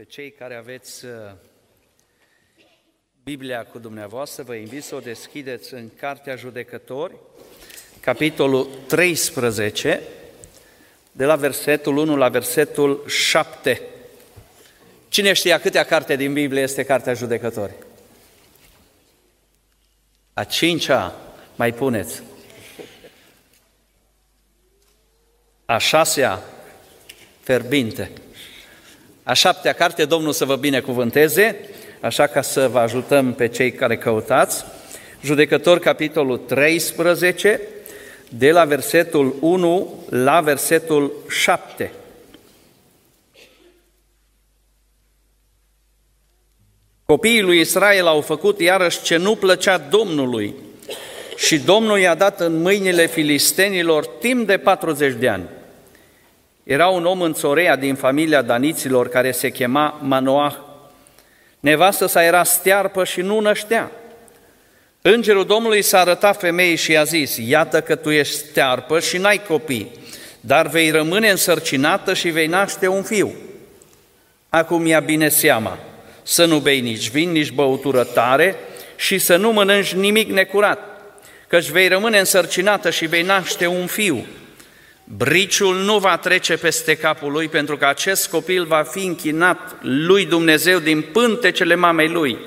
Pe cei care aveți uh, Biblia cu dumneavoastră, vă invit să o deschideți în Cartea Judecători, capitolul 13, de la versetul 1 la versetul 7. Cine știa câtea carte din Biblie este Cartea Judecători? A cincea, mai puneți. A șasea, ferbinte. A șaptea carte, Domnul să vă binecuvânteze, așa ca să vă ajutăm pe cei care căutați. Judecător, capitolul 13, de la versetul 1 la versetul 7. Copiii lui Israel au făcut iarăși ce nu plăcea Domnului și Domnul i-a dat în mâinile filistenilor timp de 40 de ani. Era un om în Țorea din familia daniților care se chema Manoah. Nevastă sa era stearpă și nu năștea. Îngerul Domnului s-a arătat femeii și i-a zis, iată că tu ești stearpă și n-ai copii, dar vei rămâne însărcinată și vei naște un fiu. Acum ia bine seama, să nu bei nici vin, nici băutură tare și să nu mănânci nimic necurat, căci vei rămâne însărcinată și vei naște un fiu Briciul nu va trece peste capul lui, pentru că acest copil va fi închinat lui Dumnezeu din pântecele mamei lui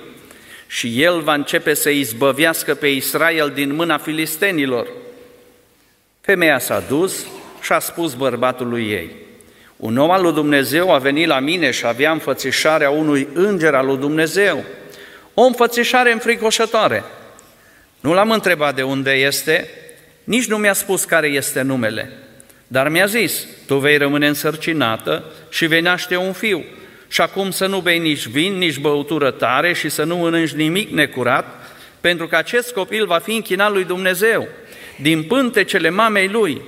și el va începe să izbăvească pe Israel din mâna filistenilor. Femeia s-a dus și a spus bărbatului ei, un om al lui Dumnezeu a venit la mine și avea înfățișarea unui înger al lui Dumnezeu, o înfățișare înfricoșătoare. Nu l-am întrebat de unde este, nici nu mi-a spus care este numele. Dar mi-a zis, tu vei rămâne însărcinată și vei naște un fiu. Și acum să nu bei nici vin, nici băutură tare și să nu mănânci nimic necurat, pentru că acest copil va fi închinat lui Dumnezeu, din pântecele mamei lui,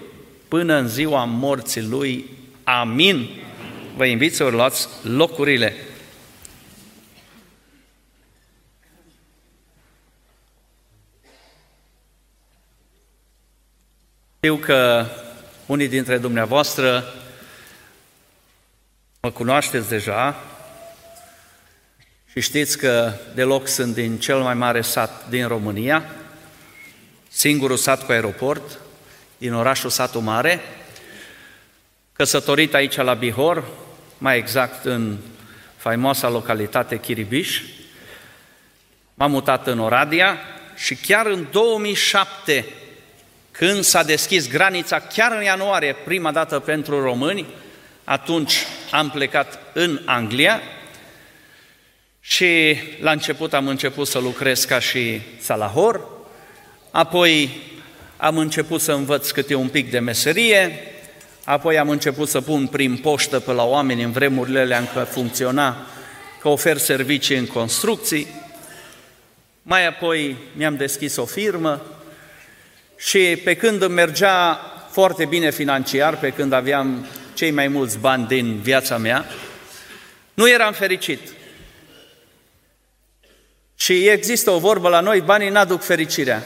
până în ziua morții lui. Amin. Vă invit să luați locurile. Știu că unii dintre dumneavoastră mă cunoașteți deja și știți că deloc sunt din cel mai mare sat din România, singurul sat cu aeroport, din orașul Satu Mare, căsătorit aici la Bihor, mai exact în faimoasa localitate Chiribiș. M-am mutat în Oradea și chiar în 2007 când s-a deschis granița, chiar în ianuarie, prima dată pentru români, atunci am plecat în Anglia și la început am început să lucrez ca și salahor, apoi am început să învăț câte un pic de meserie, apoi am început să pun prin poștă pe la oameni în vremurile alea încă funcționa că ofer servicii în construcții, mai apoi mi-am deschis o firmă, și pe când îmi mergea foarte bine financiar, pe când aveam cei mai mulți bani din viața mea, nu eram fericit. Și există o vorbă la noi, banii n-aduc fericirea.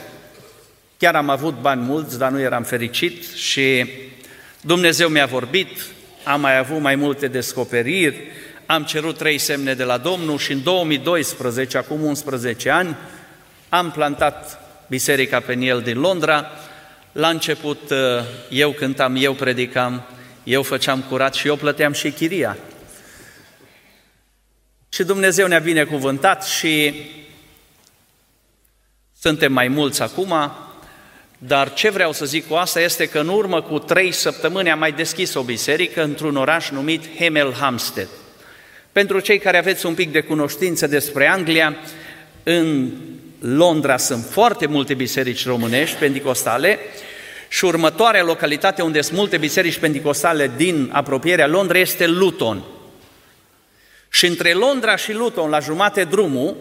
Chiar am avut bani mulți, dar nu eram fericit și Dumnezeu mi-a vorbit, am mai avut mai multe descoperiri, am cerut trei semne de la Domnul și în 2012, acum 11 ani, am plantat Biserica Peniel din Londra. La început uh, eu cântam, eu predicam, eu făceam curat și eu plăteam și chiria. Și Dumnezeu ne-a binecuvântat și suntem mai mulți acum, dar ce vreau să zic cu asta este că în urmă cu trei săptămâni am mai deschis o biserică într-un oraș numit Hemel Hampstead. Pentru cei care aveți un pic de cunoștință despre Anglia, în Londra sunt foarte multe biserici românești pentecostale și următoarea localitate unde sunt multe biserici pentecostale din apropierea Londrei este Luton. Și între Londra și Luton, la jumate drumul,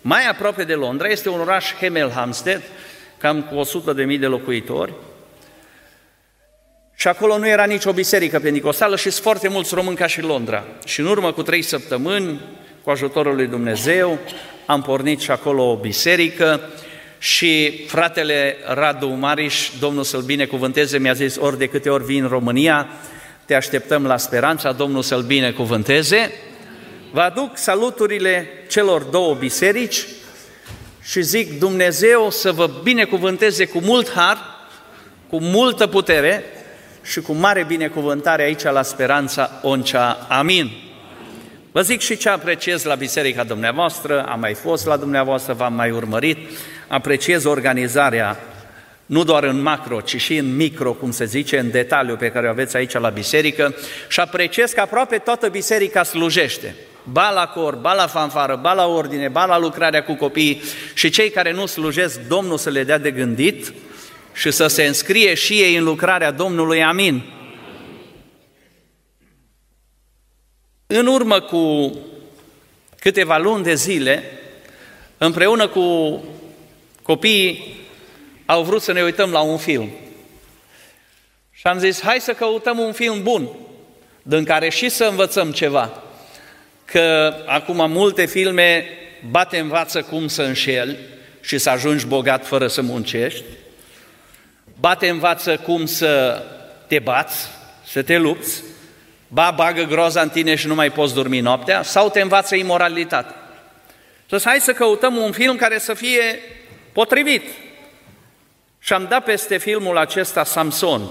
mai aproape de Londra, este un oraș Hemel Hampstead, cam cu 100 de mii de locuitori, și acolo nu era nicio biserică pentecostală și sunt foarte mulți români ca și Londra. Și în urmă cu trei săptămâni, cu ajutorul lui Dumnezeu, am pornit și acolo o biserică și fratele Radu Mariș, Domnul să-l binecuvânteze, mi-a zis ori de câte ori vin în România, te așteptăm la speranța, Domnul să-l binecuvânteze. vă aduc saluturile celor două biserici și zic Dumnezeu să vă binecuvânteze cu mult har, cu multă putere și cu mare binecuvântare aici la Speranța Oncea. Amin. Vă zic și ce apreciez la biserica dumneavoastră, am mai fost la dumneavoastră, v-am mai urmărit, apreciez organizarea nu doar în macro, ci și în micro, cum se zice, în detaliu pe care o aveți aici la biserică și apreciez că aproape toată biserica slujește. Ba la cor, ba la fanfară, ba la ordine, ba la lucrarea cu copiii și cei care nu slujesc, Domnul să le dea de gândit și să se înscrie și ei în lucrarea Domnului. Amin. În urmă cu câteva luni de zile, împreună cu copiii, au vrut să ne uităm la un film. Și am zis, hai să căutăm un film bun, din care și să învățăm ceva. Că acum multe filme bate învață cum să înșeli și să ajungi bogat fără să muncești, bate învață cum să te bați, să te lupți, ba bagă groza în tine și nu mai poți dormi noaptea, sau te învață imoralitate. Să hai să căutăm un film care să fie potrivit. Și am dat peste filmul acesta Samson.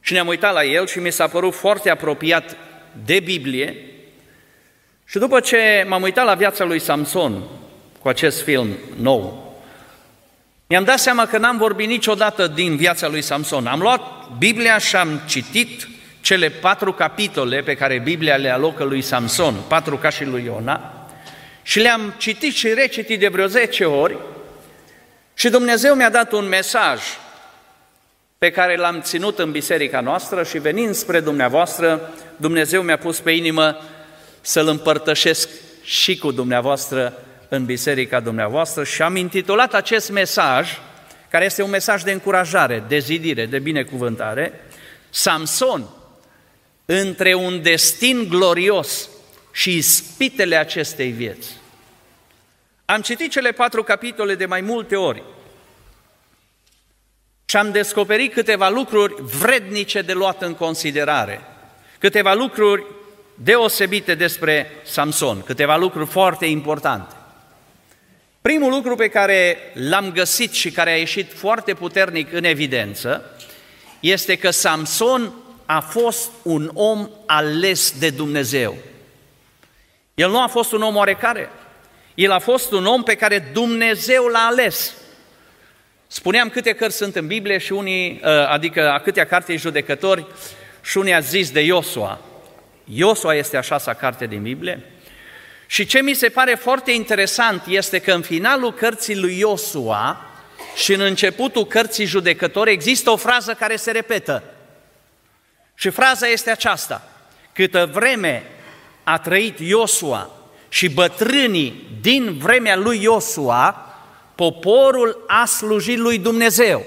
Și ne-am uitat la el și mi s-a părut foarte apropiat de Biblie. Și după ce m-am uitat la viața lui Samson cu acest film nou, mi-am dat seama că n-am vorbit niciodată din viața lui Samson. Am luat Biblia și am citit cele patru capitole pe care Biblia le alocă lui Samson, patru ca și lui Iona, și le-am citit și recitit de vreo 10 ori și Dumnezeu mi-a dat un mesaj pe care l-am ținut în biserica noastră și venind spre dumneavoastră, Dumnezeu mi-a pus pe inimă să-l împărtășesc și cu dumneavoastră în biserica dumneavoastră și am intitulat acest mesaj, care este un mesaj de încurajare, de zidire, de binecuvântare, Samson, între un destin glorios și ispitele acestei vieți. Am citit cele patru capitole de mai multe ori și am descoperit câteva lucruri vrednice de luat în considerare, câteva lucruri deosebite despre Samson, câteva lucruri foarte importante. Primul lucru pe care l-am găsit și care a ieșit foarte puternic în evidență este că Samson a fost un om ales de Dumnezeu. El nu a fost un om oarecare, el a fost un om pe care Dumnezeu l-a ales. Spuneam câte cărți sunt în Biblie și unii, ă, adică a câtea carte judecători și unii a zis de Iosua. Iosua este așa sa carte din Biblie. Și ce mi se pare foarte interesant este că în finalul cărții lui Iosua și în începutul cărții judecători există o frază care se repetă. Și fraza este aceasta. Câtă vreme a trăit Iosua și bătrânii din vremea lui Iosua, poporul a slujit lui Dumnezeu.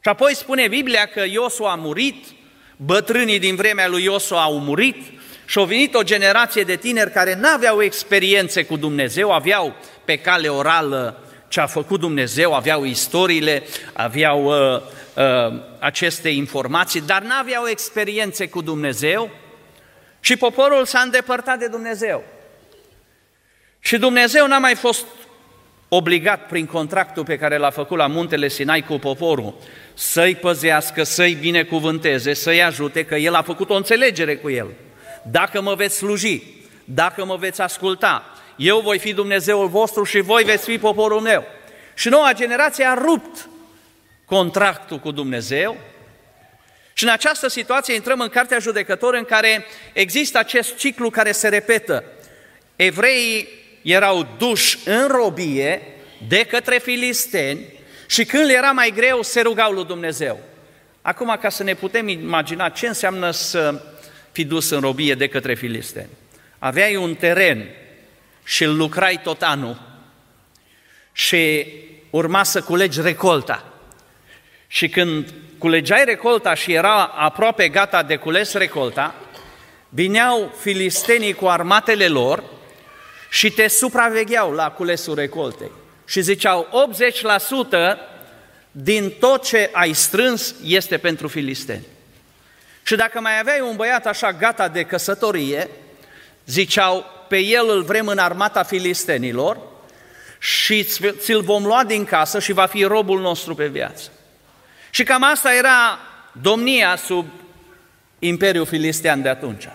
Și apoi spune Biblia că Iosua a murit, bătrânii din vremea lui Iosua au murit și a venit o generație de tineri care nu aveau experiențe cu Dumnezeu, aveau pe cale orală ce a făcut Dumnezeu, aveau istoriile, aveau uh, uh, aceste informații, dar nu aveau experiențe cu Dumnezeu și poporul s-a îndepărtat de Dumnezeu. Și Dumnezeu n-a mai fost obligat prin contractul pe care l-a făcut la muntele Sinai cu poporul să-i păzească, să-i binecuvânteze, să-i ajute, că El a făcut o înțelegere cu el. Dacă mă veți sluji, dacă mă veți asculta, eu voi fi Dumnezeul vostru și voi veți fi poporul meu. Și noua generație a rupt contractul cu Dumnezeu și în această situație intrăm în Cartea Judecător în care există acest ciclu care se repetă. Evreii erau duși în robie de către filisteni și când le era mai greu, se rugau lui Dumnezeu. Acum, ca să ne putem imagina ce înseamnă să fi dus în robie de către filisteni. Aveai un teren și îl lucrai tot anul și urma să culegi recolta. Și când culegeai recolta și era aproape gata de cules recolta, vineau filistenii cu armatele lor și te supravegheau la culesul recoltei. Și ziceau, 80% din tot ce ai strâns este pentru filisteni. Și dacă mai aveai un băiat așa gata de căsătorie, Ziceau, pe el îl vrem în armata filistenilor și ți-l vom lua din casă și va fi robul nostru pe viață. Și cam asta era domnia sub Imperiul Filistean de atunci.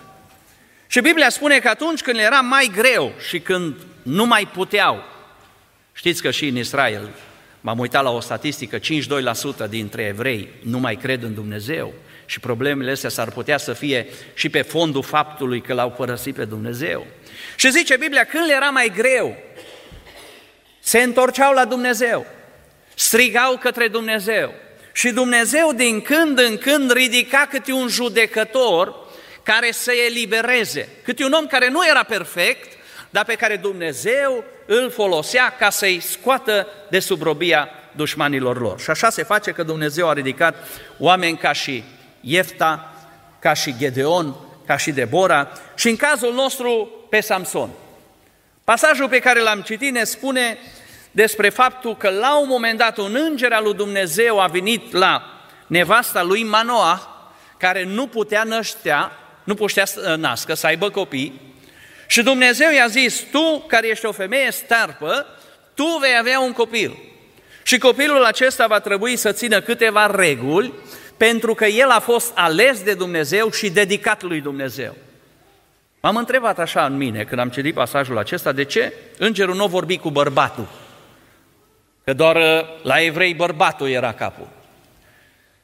Și Biblia spune că atunci când era mai greu și când nu mai puteau, știți că și în Israel, m-am uitat la o statistică, 52% dintre evrei nu mai cred în Dumnezeu și problemele astea s-ar putea să fie și pe fondul faptului că l-au părăsit pe Dumnezeu. Și zice Biblia, când le era mai greu, se întorceau la Dumnezeu, strigau către Dumnezeu și Dumnezeu din când în când ridica câte un judecător care să elibereze, câte un om care nu era perfect, dar pe care Dumnezeu îl folosea ca să-i scoată de sub robia dușmanilor lor. Și așa se face că Dumnezeu a ridicat oameni ca și Iefta, ca și Gedeon, ca și Debora și în cazul nostru pe Samson. Pasajul pe care l-am citit ne spune despre faptul că la un moment dat un înger al lui Dumnezeu a venit la nevasta lui Manoah, care nu putea năștea, nu puștea să nască, să aibă copii, și Dumnezeu i-a zis, tu care ești o femeie starpă, tu vei avea un copil. Și copilul acesta va trebui să țină câteva reguli, pentru că el a fost ales de Dumnezeu și dedicat lui Dumnezeu. M-am întrebat așa în mine, când am citit pasajul acesta, de ce îngerul nu vorbi cu bărbatul? Că doar uh, la evrei bărbatul era capul.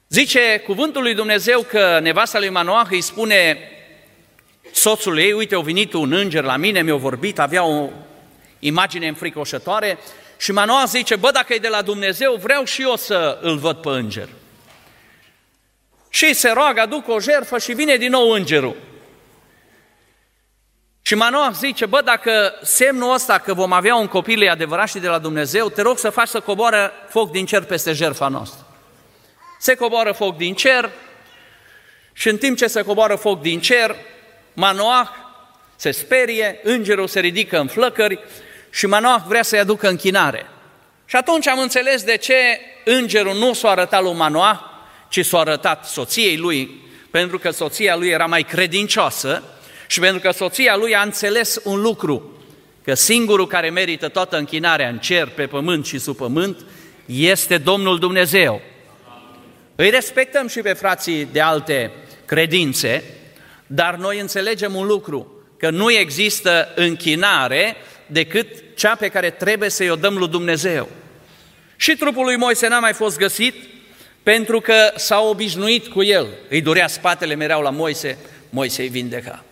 Zice cuvântul lui Dumnezeu că nevasta lui Manoah îi spune soțul ei, uite, a venit un înger la mine, mi-a vorbit, avea o imagine înfricoșătoare și Manoah zice, bă, dacă e de la Dumnezeu, vreau și eu să îl văd pe înger. Și se roagă, aduc o jertfă și vine din nou îngerul. Și Manoah zice, bă, dacă semnul ăsta că vom avea un copil e adevărat și de la Dumnezeu, te rog să faci să coboară foc din cer peste jertfa noastră. Se coboară foc din cer și în timp ce se coboară foc din cer, Manoah se sperie, îngerul se ridică în flăcări și Manoah vrea să-i aducă închinare. Și atunci am înțeles de ce îngerul nu s-a arătat lui Manoah, ci s-a arătat soției lui, pentru că soția lui era mai credincioasă și pentru că soția lui a înțeles un lucru, că singurul care merită toată închinarea în cer, pe pământ și sub pământ, este Domnul Dumnezeu. Îi respectăm și pe frații de alte credințe, dar noi înțelegem un lucru, că nu există închinare decât cea pe care trebuie să-i o dăm lui Dumnezeu. Și trupul lui Moise n-a mai fost găsit pentru că s-a obișnuit cu el. Îi durea spatele mereu la Moise, Moise îi vindeca.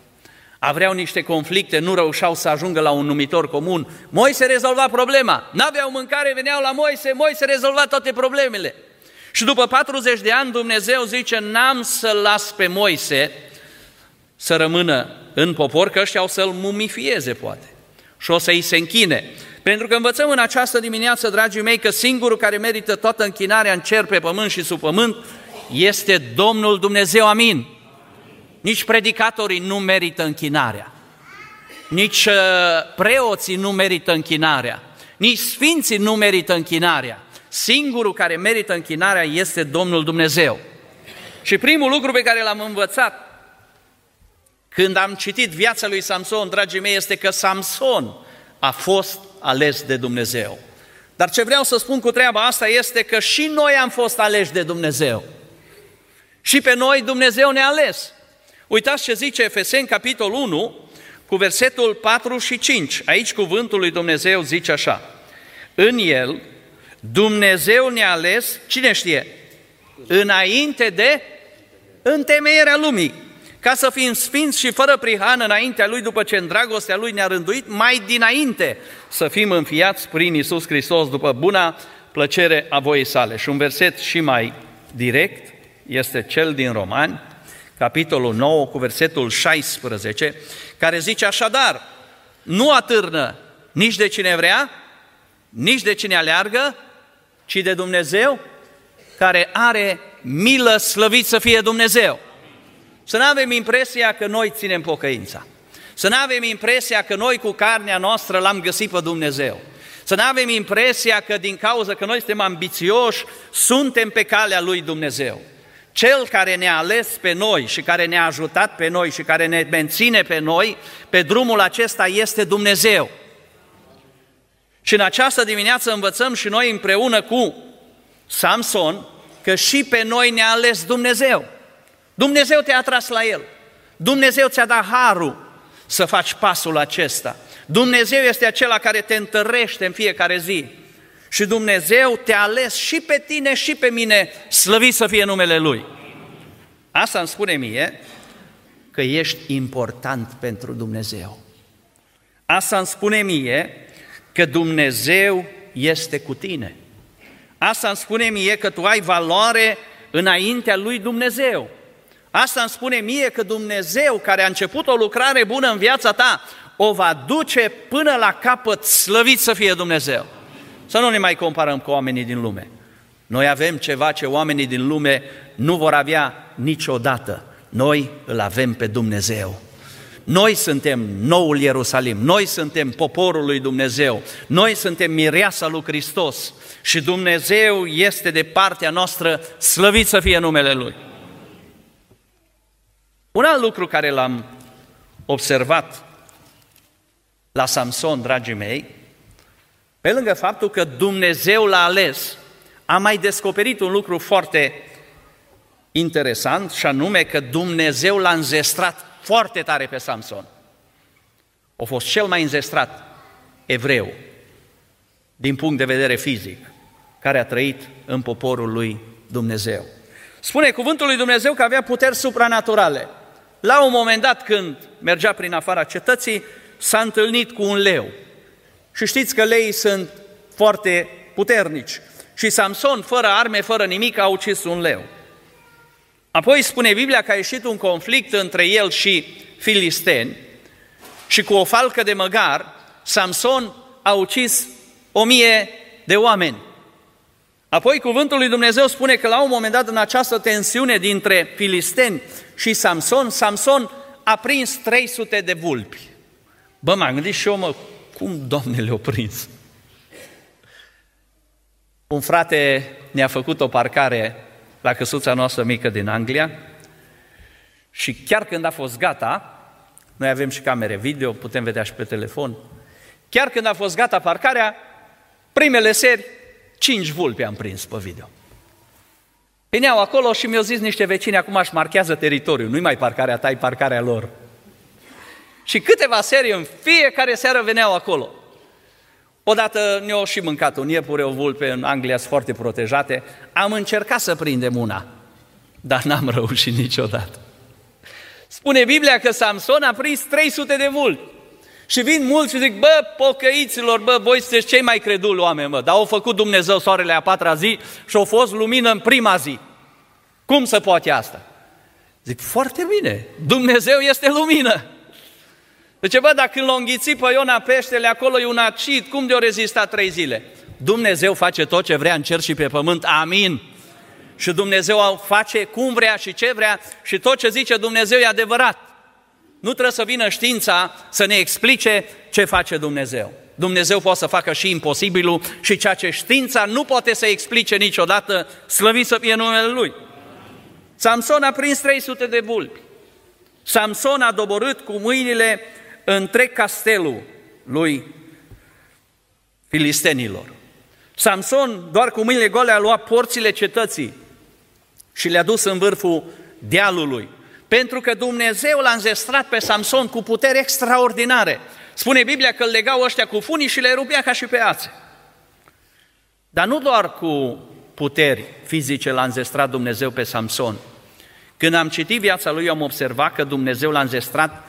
Avreau niște conflicte, nu reușeau să ajungă la un numitor comun. Moise rezolva problema. N-aveau mâncare, veneau la Moise, Moise rezolva toate problemele. Și după 40 de ani Dumnezeu zice, n-am să las pe Moise să rămână în popor, că ăștia o să-l mumifieze, poate. Și o să-i se închine. Pentru că învățăm în această dimineață, dragii mei, că singurul care merită toată închinarea în cer, pe pământ și sub pământ este Domnul Dumnezeu, amin. Nici predicatorii nu merită închinarea, nici uh, preoții nu merită închinarea, nici sfinții nu merită închinarea. Singurul care merită închinarea este Domnul Dumnezeu. Și primul lucru pe care l-am învățat când am citit viața lui Samson, dragii mei, este că Samson a fost ales de Dumnezeu. Dar ce vreau să spun cu treaba asta este că și noi am fost aleși de Dumnezeu. Și pe noi Dumnezeu ne-a ales. Uitați ce zice Efeseni, capitolul 1, cu versetul 4 și 5. Aici cuvântul lui Dumnezeu zice așa. În el, Dumnezeu ne-a ales, cine știe, înainte de întemeierea lumii, ca să fim sfinți și fără prihană înaintea Lui, după ce în dragostea Lui ne-a rânduit, mai dinainte să fim înfiați prin Isus Hristos, după buna plăcere a voii sale. Și un verset și mai direct este cel din Romani, capitolul 9, cu versetul 16, care zice așadar, nu atârnă nici de cine vrea, nici de cine aleargă, ci de Dumnezeu care are milă, slăvit să fie Dumnezeu. Să nu avem impresia că noi ținem pocăința. Să nu avem impresia că noi cu carnea noastră l-am găsit pe Dumnezeu. Să nu avem impresia că din cauza că noi suntem ambițioși, suntem pe calea lui Dumnezeu. Cel care ne-a ales pe noi și care ne-a ajutat pe noi și care ne menține pe noi pe drumul acesta este Dumnezeu. Și în această dimineață învățăm și noi împreună cu Samson că și pe noi ne-a ales Dumnezeu. Dumnezeu te-a tras la El. Dumnezeu ți-a dat harul să faci pasul acesta. Dumnezeu este acela care te întărește în fiecare zi. Și Dumnezeu te-a ales și pe tine și pe mine, slăvit să fie numele Lui. Asta îmi spune mie că ești important pentru Dumnezeu. Asta îmi spune mie că Dumnezeu este cu tine. Asta îmi spune mie că tu ai valoare înaintea lui Dumnezeu. Asta îmi spune mie că Dumnezeu, care a început o lucrare bună în viața ta, o va duce până la capăt, slăvit să fie Dumnezeu. Să nu ne mai comparăm cu oamenii din lume. Noi avem ceva ce oamenii din lume nu vor avea niciodată. Noi îl avem pe Dumnezeu. Noi suntem noul Ierusalim, noi suntem poporul lui Dumnezeu, noi suntem mireasa lui Hristos și Dumnezeu este de partea noastră, slăvit să fie numele Lui. Un alt lucru care l-am observat la Samson, dragii mei, pe lângă faptul că Dumnezeu l-a ales, am mai descoperit un lucru foarte interesant și anume că Dumnezeu l-a înzestrat foarte tare pe Samson. A fost cel mai înzestrat evreu din punct de vedere fizic, care a trăit în poporul lui Dumnezeu. Spune cuvântul lui Dumnezeu că avea puteri supranaturale. La un moment dat, când mergea prin afara cetății, s-a întâlnit cu un leu. Și știți că leii sunt foarte puternici. Și Samson, fără arme, fără nimic, a ucis un leu. Apoi spune Biblia că a ieșit un conflict între el și filisteni și cu o falcă de măgar, Samson a ucis o mie de oameni. Apoi cuvântul lui Dumnezeu spune că la un moment dat în această tensiune dintre filisteni și Samson, Samson a prins 300 de vulpi. Bă, m-am gândit și eu, mă, cum Doamne le-a prins? Un frate ne-a făcut o parcare la căsuța noastră mică din Anglia și chiar când a fost gata, noi avem și camere video, putem vedea și pe telefon, chiar când a fost gata parcarea, primele seri, cinci vulpi am prins pe video. Veneau acolo și mi-au zis niște vecini, acum aș marchează teritoriul, nu-i mai parcarea ta, e parcarea lor. Și câteva serii în fiecare seară veneau acolo. Odată ne-au și mâncat un iepure, o vulpe, în Anglia sunt foarte protejate. Am încercat să prindem una, dar n-am reușit niciodată. Spune Biblia că Samson a prins 300 de vulpi. Și vin mulți și zic, bă, pocăiților, bă, voi sunteți cei mai creduli oameni, mă, dar au făcut Dumnezeu soarele a patra zi și au fost lumină în prima zi. Cum se poate asta? Zic, foarte bine, Dumnezeu este lumină. Deci, bă, dacă l-a înghițit pe Iona peștele, acolo e un acid, cum de-o rezista trei zile? Dumnezeu face tot ce vrea în cer și pe pământ, amin. Și Dumnezeu face cum vrea și ce vrea și tot ce zice Dumnezeu e adevărat. Nu trebuie să vină știința să ne explice ce face Dumnezeu. Dumnezeu poate să facă și imposibilul și ceea ce știința nu poate să explice niciodată, slăvit să fie numele Lui. Samson a prins 300 de vulpi. Samson a doborât cu mâinile întreg castelul lui filistenilor. Samson, doar cu mâinile gole, a luat porțile cetății și le-a dus în vârful dealului. Pentru că Dumnezeu l-a înzestrat pe Samson cu puteri extraordinare. Spune Biblia că îl legau ăștia cu funii și le rupea ca și pe ațe. Dar nu doar cu puteri fizice l-a înzestrat Dumnezeu pe Samson. Când am citit viața lui, am observat că Dumnezeu l-a înzestrat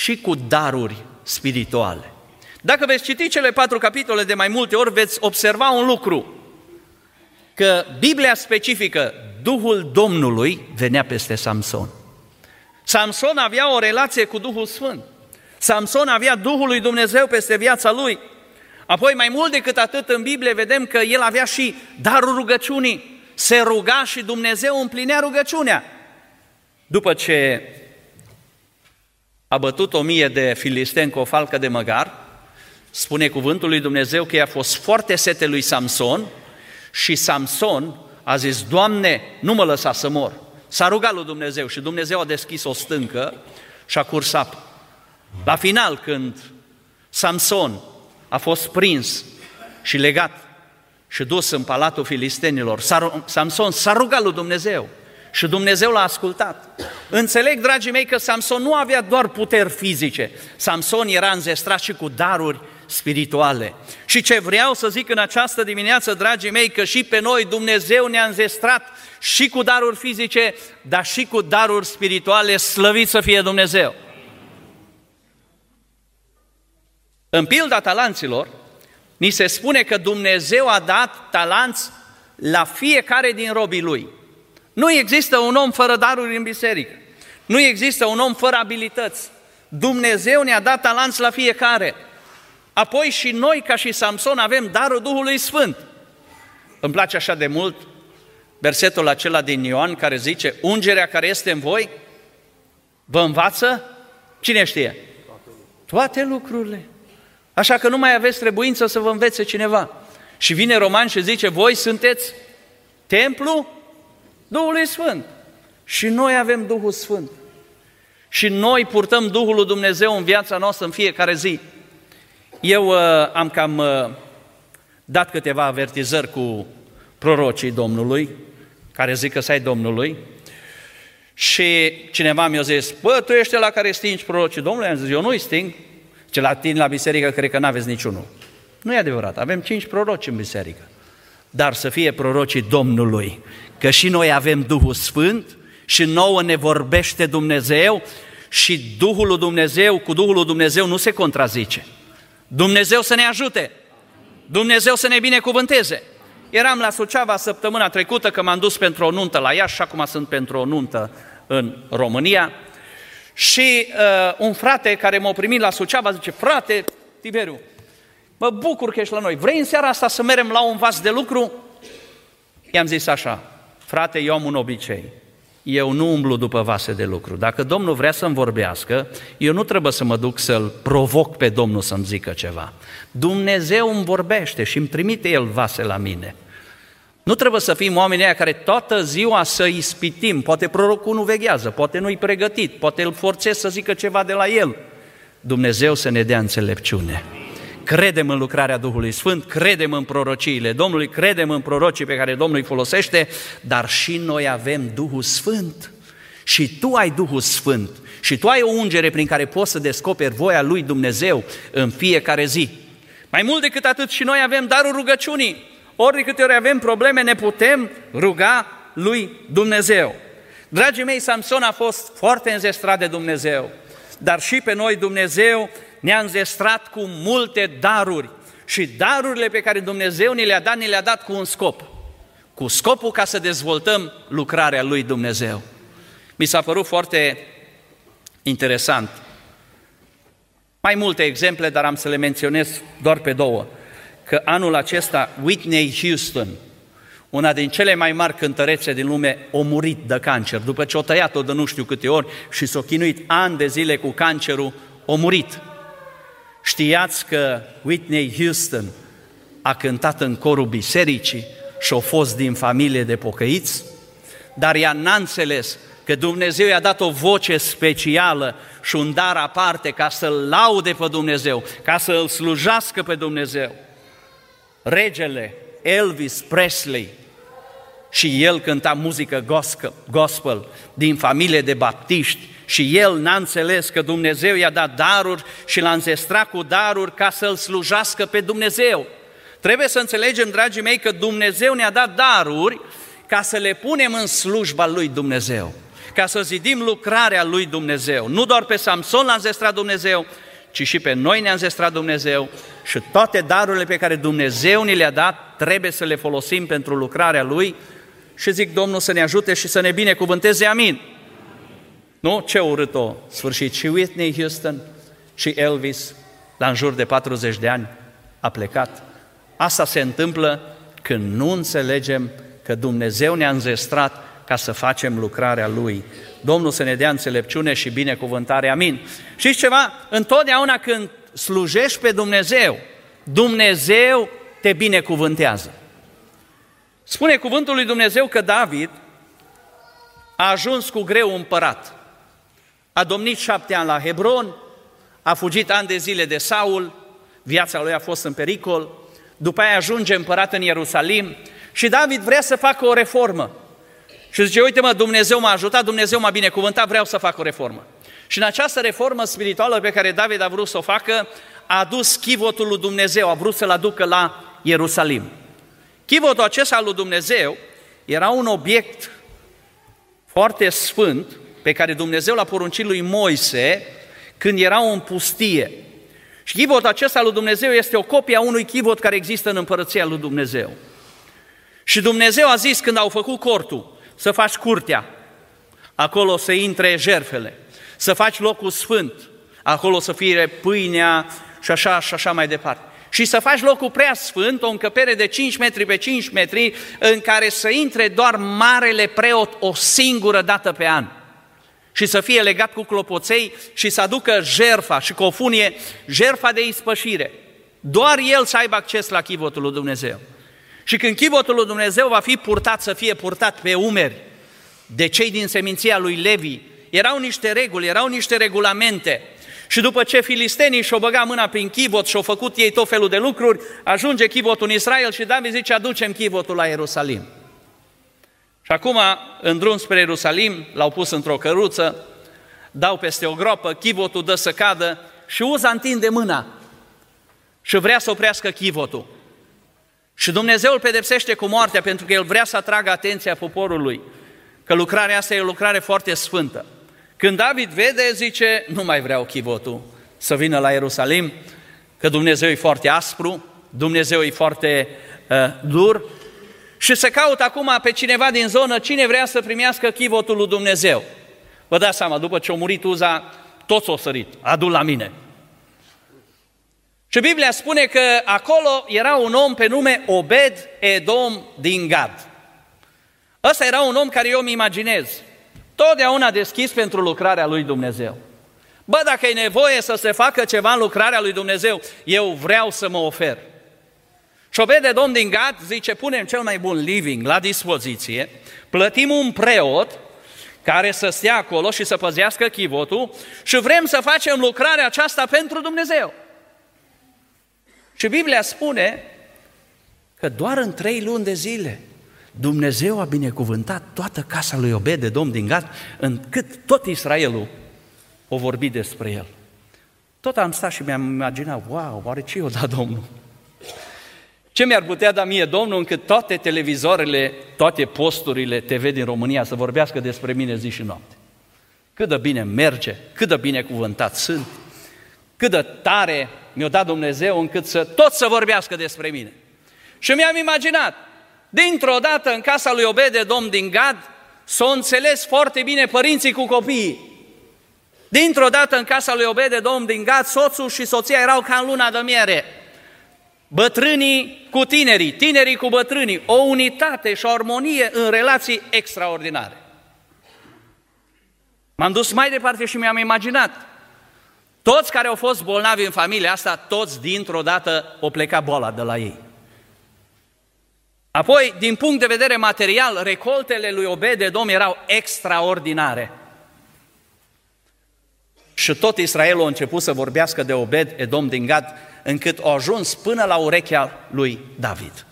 și cu daruri spirituale. Dacă veți citi cele patru capitole de mai multe ori, veți observa un lucru, că Biblia specifică Duhul Domnului venea peste Samson. Samson avea o relație cu Duhul Sfânt. Samson avea Duhul lui Dumnezeu peste viața lui. Apoi, mai mult decât atât, în Biblie vedem că el avea și darul rugăciunii. Se ruga și Dumnezeu împlinea rugăciunea. După ce a bătut o mie de filisteni cu o falcă de măgar, spune cuvântul lui Dumnezeu că i-a fost foarte sete lui Samson și Samson a zis, Doamne, nu mă lăsa să mor. S-a rugat lui Dumnezeu și Dumnezeu a deschis o stâncă și a curs apă. La final, când Samson a fost prins și legat și dus în palatul filistenilor, Samson s-a rugat lui Dumnezeu și Dumnezeu l-a ascultat. Înțeleg, dragii mei, că Samson nu avea doar puteri fizice. Samson era înzestrat și cu daruri spirituale. Și ce vreau să zic în această dimineață, dragii mei, că și pe noi Dumnezeu ne-a înzestrat și cu daruri fizice, dar și cu daruri spirituale, slăvit să fie Dumnezeu. În pilda talanților, ni se spune că Dumnezeu a dat talanți la fiecare din robii lui. Nu există un om fără daruri în biserică. Nu există un om fără abilități. Dumnezeu ne-a dat talanți la fiecare. Apoi și noi, ca și Samson, avem darul Duhului Sfânt. Îmi place așa de mult versetul acela din Ioan care zice, ungerea care este în voi vă învață, cine știe? Toate lucrurile. Așa că nu mai aveți trebuință să vă învețe cineva. Și vine Roman și zice, voi sunteți templu Duhului Sfânt. Și noi avem Duhul Sfânt. Și noi purtăm Duhul lui Dumnezeu în viața noastră în fiecare zi. Eu uh, am cam uh, dat câteva avertizări cu prorocii Domnului, care zic că să ai Domnului, și cineva mi-a zis, bă, tu ești la care stingi prorocii Domnului? Am zis, eu nu-i sting, ce la tine la biserică cred că n-aveți niciunul. Nu e adevărat, avem cinci proroci în biserică. Dar să fie prorocii Domnului, că și noi avem Duhul Sfânt și nouă ne vorbește Dumnezeu și Duhul lui Dumnezeu cu Duhul lui Dumnezeu nu se contrazice. Dumnezeu să ne ajute, Dumnezeu să ne binecuvânteze. Eram la Suceava săptămâna trecută că m-am dus pentru o nuntă la Iași și acum sunt pentru o nuntă în România și uh, un frate care m-a primit la Suceava zice, frate Tiberiu, mă bucur că ești la noi, vrei în seara asta să merem la un vas de lucru? I-am zis așa, frate, eu am un obicei, eu nu umblu după vase de lucru. Dacă Domnul vrea să-mi vorbească, eu nu trebuie să mă duc să-L provoc pe Domnul să-mi zică ceva. Dumnezeu îmi vorbește și îmi trimite El vase la mine. Nu trebuie să fim oamenii aia care toată ziua să ispitim, poate prorocul nu veghează, poate nu-i pregătit, poate îl forțez să zică ceva de la el. Dumnezeu să ne dea înțelepciune. Credem în lucrarea Duhului Sfânt, credem în prorociile Domnului, credem în prorocii pe care Domnul îi folosește, dar și noi avem Duhul Sfânt. Și tu ai Duhul Sfânt și tu ai o ungere prin care poți să descoperi voia lui Dumnezeu în fiecare zi. Mai mult decât atât și noi avem darul rugăciunii. Ori de câte ori avem probleme, ne putem ruga lui Dumnezeu. Dragii mei, Samson a fost foarte înzestrat de Dumnezeu, dar și pe noi Dumnezeu ne-a înzestrat cu multe daruri și darurile pe care Dumnezeu ni le-a dat, ni le-a dat cu un scop. Cu scopul ca să dezvoltăm lucrarea lui Dumnezeu. Mi s-a părut foarte interesant. Mai multe exemple, dar am să le menționez doar pe două că anul acesta Whitney Houston, una din cele mai mari cântărețe din lume, a murit de cancer. După ce o tăiat-o de nu știu câte ori și s-a chinuit ani de zile cu cancerul, a murit. Știați că Whitney Houston a cântat în corul bisericii și a fost din familie de pocăiți? Dar ea n-a înțeles că Dumnezeu i-a dat o voce specială și un dar aparte ca să-L laude pe Dumnezeu, ca să Îl slujească pe Dumnezeu regele Elvis Presley și el cânta muzică gospel din familie de baptiști și el n-a înțeles că Dumnezeu i-a dat daruri și l-a înzestrat cu daruri ca să-L slujească pe Dumnezeu. Trebuie să înțelegem, dragii mei, că Dumnezeu ne-a dat daruri ca să le punem în slujba lui Dumnezeu, ca să zidim lucrarea lui Dumnezeu. Nu doar pe Samson l-a înzestrat Dumnezeu, ci și pe noi ne-a înzestrat Dumnezeu și toate darurile pe care Dumnezeu ni le-a dat trebuie să le folosim pentru lucrarea Lui și zic Domnul să ne ajute și să ne binecuvânteze, amin. Nu? Ce urât-o sfârșit. Și Whitney Houston și Elvis, la în jur de 40 de ani, a plecat. Asta se întâmplă când nu înțelegem că Dumnezeu ne-a înzestrat ca să facem lucrarea Lui. Domnul să ne dea înțelepciune și binecuvântare. Amin. Și ceva? Întotdeauna când slujești pe Dumnezeu, Dumnezeu te binecuvântează. Spune cuvântul lui Dumnezeu că David a ajuns cu greu împărat. A domnit șapte ani la Hebron, a fugit ani de zile de Saul, viața lui a fost în pericol, după aia ajunge împărat în Ierusalim și David vrea să facă o reformă. Și zice, uite mă, Dumnezeu m-a ajutat, Dumnezeu m-a binecuvântat, vreau să fac o reformă. Și în această reformă spirituală pe care David a vrut să o facă, a adus chivotul lui Dumnezeu, a vrut să-l aducă la Ierusalim. Chivotul acesta al lui Dumnezeu era un obiect foarte sfânt pe care Dumnezeu l-a poruncit lui Moise când era în pustie. Și chivotul acesta al lui Dumnezeu este o copie a unui chivot care există în împărăția lui Dumnezeu. Și Dumnezeu a zis când au făcut cortul, să faci curtea, acolo să intre jerfele, să faci locul sfânt, acolo să fie pâinea și așa și așa mai departe. Și să faci locul prea sfânt, o încăpere de 5 metri pe 5 metri, în care să intre doar marele preot o singură dată pe an. Și să fie legat cu clopoței și să aducă jerfa și cu o funie, jerfa de ispășire. Doar el să aibă acces la chivotul lui Dumnezeu. Și când chivotul lui Dumnezeu va fi purtat, să fie purtat pe umeri de cei din seminția lui Levi, erau niște reguli, erau niște regulamente. Și după ce filistenii și-au băgat mâna prin chivot și-au făcut ei tot felul de lucruri, ajunge chivotul în Israel și David zice, aducem chivotul la Ierusalim. Și acum, în drum spre Ierusalim, l-au pus într-o căruță, dau peste o gropă, chivotul dă să cadă și Uza întinde mâna și vrea să oprească chivotul. Și Dumnezeu îl pedepsește cu moartea pentru că El vrea să atragă atenția poporului, că lucrarea asta e o lucrare foarte sfântă. Când David vede, zice, nu mai vreau chivotul să vină la Ierusalim, că Dumnezeu e foarte aspru, Dumnezeu e foarte uh, dur și se caută acum pe cineva din zonă, cine vrea să primească chivotul lui Dumnezeu. Vă dați seama, după ce a murit Uza, toți au sărit, adu la mine. Și Biblia spune că acolo era un om pe nume Obed Edom din Gad. Ăsta era un om care eu îmi imaginez, totdeauna deschis pentru lucrarea lui Dumnezeu. Bă, dacă e nevoie să se facă ceva în lucrarea lui Dumnezeu, eu vreau să mă ofer. Și Obed Edom din Gad zice, punem cel mai bun living la dispoziție, plătim un preot care să stea acolo și să păzească chivotul și vrem să facem lucrarea aceasta pentru Dumnezeu. Și Biblia spune că doar în trei luni de zile Dumnezeu a binecuvântat toată casa lui Obed de Domn din Gad, încât tot Israelul o vorbi despre el. Tot am stat și mi-am imaginat, wow, oare ce i-o dat Domnul? Ce mi-ar putea da mie Domnul încât toate televizoarele, toate posturile TV din România să vorbească despre mine zi și noapte? Cât de bine merge, cât de bine cuvântat sunt, cât de tare mi-a dat Dumnezeu încât să tot să vorbească despre mine. Și mi-am imaginat, dintr-o dată în casa lui Obede, domn din Gad, s-au înțeles foarte bine părinții cu copiii. Dintr-o dată în casa lui Obede, domn din Gad, soțul și soția erau ca în luna de miere. Bătrânii cu tinerii, tinerii cu bătrânii, o unitate și o armonie în relații extraordinare. M-am dus mai departe și mi-am imaginat toți care au fost bolnavi în familia asta, toți dintr-o dată o pleca boala de la ei. Apoi, din punct de vedere material, recoltele lui Obed-Edom erau extraordinare. Și tot Israelul a început să vorbească de Obed-Edom din Gad, încât au ajuns până la urechea lui David.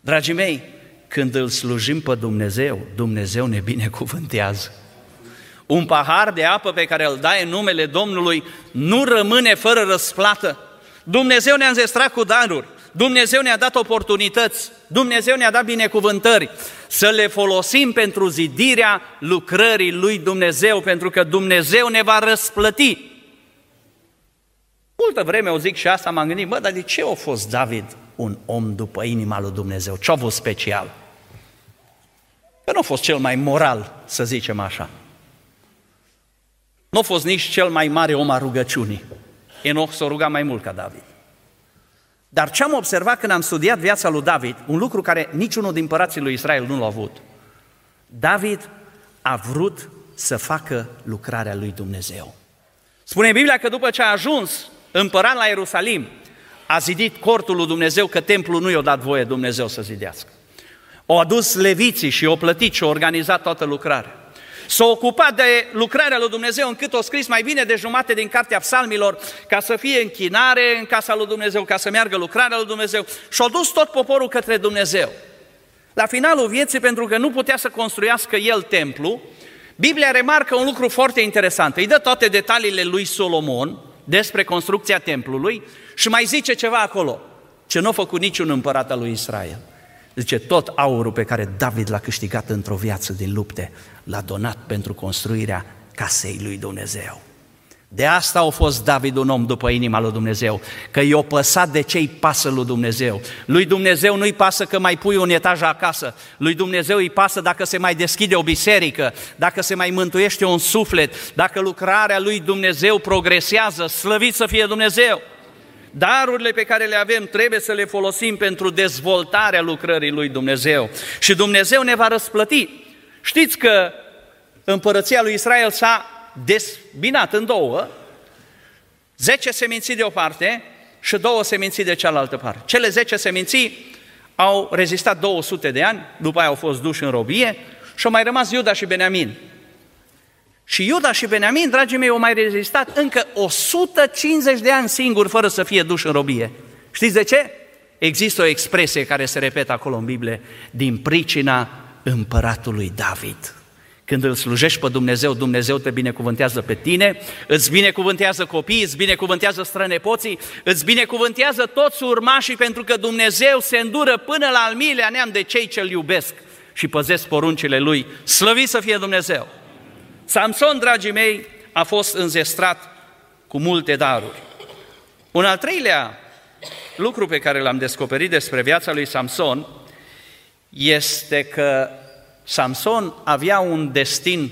Dragii mei, când îl slujim pe Dumnezeu, Dumnezeu ne binecuvântează. Un pahar de apă pe care îl dai în numele Domnului nu rămâne fără răsplată. Dumnezeu ne-a înzestrat cu daruri, Dumnezeu ne-a dat oportunități, Dumnezeu ne-a dat binecuvântări, să le folosim pentru zidirea lucrării lui Dumnezeu, pentru că Dumnezeu ne va răsplăti. Multă vreme o zic și asta, m-am gândit, bă, dar de ce a fost David un om după inima lui Dumnezeu? Ce-a avut special? Că nu a fost cel mai moral, să zicem așa. Nu a fost nici cel mai mare om a rugăciunii. Enoch s-a rugat mai mult ca David. Dar ce am observat când am studiat viața lui David, un lucru care niciunul din părații lui Israel nu l-a avut. David a vrut să facă lucrarea lui Dumnezeu. Spune Biblia că după ce a ajuns împărat la Ierusalim, a zidit cortul lui Dumnezeu, că templul nu i-a dat voie Dumnezeu să zidească. Au adus leviții și o plătit și au organizat toată lucrarea. S-a ocupat de lucrarea lui Dumnezeu încât o scris mai bine de jumate din cartea psalmilor ca să fie închinare în casa lui Dumnezeu, ca să meargă lucrarea lui Dumnezeu și-a dus tot poporul către Dumnezeu. La finalul vieții, pentru că nu putea să construiască el templu, Biblia remarcă un lucru foarte interesant. Îi dă toate detaliile lui Solomon despre construcția templului și mai zice ceva acolo, ce nu a făcut niciun împărat al lui Israel. Zice, tot aurul pe care David l-a câștigat într-o viață din lupte, l-a donat pentru construirea casei lui Dumnezeu. De asta a fost David un om după inima lui Dumnezeu, că i-a păsat de ce-i pasă lui Dumnezeu. Lui Dumnezeu nu-i pasă că mai pui un etaj acasă, lui Dumnezeu îi pasă dacă se mai deschide o biserică, dacă se mai mântuiește un suflet, dacă lucrarea lui Dumnezeu progresează, slăvit să fie Dumnezeu. Darurile pe care le avem trebuie să le folosim pentru dezvoltarea lucrării lui Dumnezeu. Și Dumnezeu ne va răsplăti. Știți că împărăția lui Israel s-a desbinat în două, zece seminții de o parte și două seminții de cealaltă parte. Cele zece seminții au rezistat 200 de ani, după aia au fost duși în robie și au mai rămas Iuda și Beniamin. Și Iuda și Beniamin, dragii mei, au mai rezistat încă 150 de ani singuri fără să fie duși în robie. Știți de ce? Există o expresie care se repetă acolo în Biblie, din pricina împăratului David. Când îl slujești pe Dumnezeu, Dumnezeu te binecuvântează pe tine, îți binecuvântează copiii, îți binecuvântează strănepoții, îți binecuvântează toți urmașii, pentru că Dumnezeu se îndură până la al miilea neam de cei ce-L iubesc și păzesc poruncile Lui. Slăvit să fie Dumnezeu! Samson, dragii mei, a fost înzestrat cu multe daruri. Un al treilea lucru pe care l-am descoperit despre viața lui Samson este că Samson avea un destin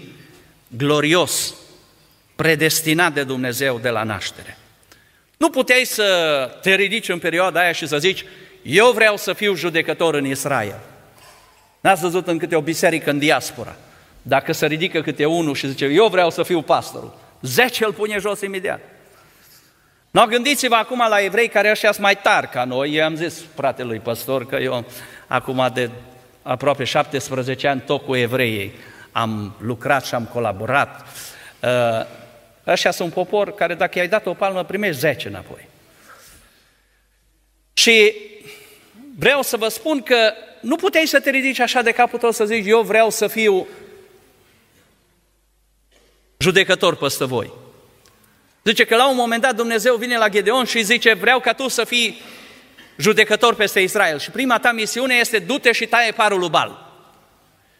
glorios, predestinat de Dumnezeu de la naștere. Nu puteai să te ridici în perioada aia și să zici, eu vreau să fiu judecător în Israel. N-ați văzut în câte o biserică în diaspora. Dacă se ridică câte unul și zice, eu vreau să fiu pastorul, zece îl pune jos imediat. No, gândiți-vă acum la evrei care ăștia sunt mai tari ca noi. Eu am zis fratelui păstor că eu acum de aproape 17 ani tot cu evreii am lucrat și am colaborat. Uh, ăștia sunt un popor care dacă i-ai dat o palmă, primești 10 înapoi. Și vreau să vă spun că nu puteai să te ridici așa de capul tău să zici, eu vreau să fiu judecător peste voi. Zice că la un moment dat Dumnezeu vine la Gedeon și zice, vreau ca tu să fii judecător peste Israel. Și prima ta misiune este du-te și taie parul lui Bal.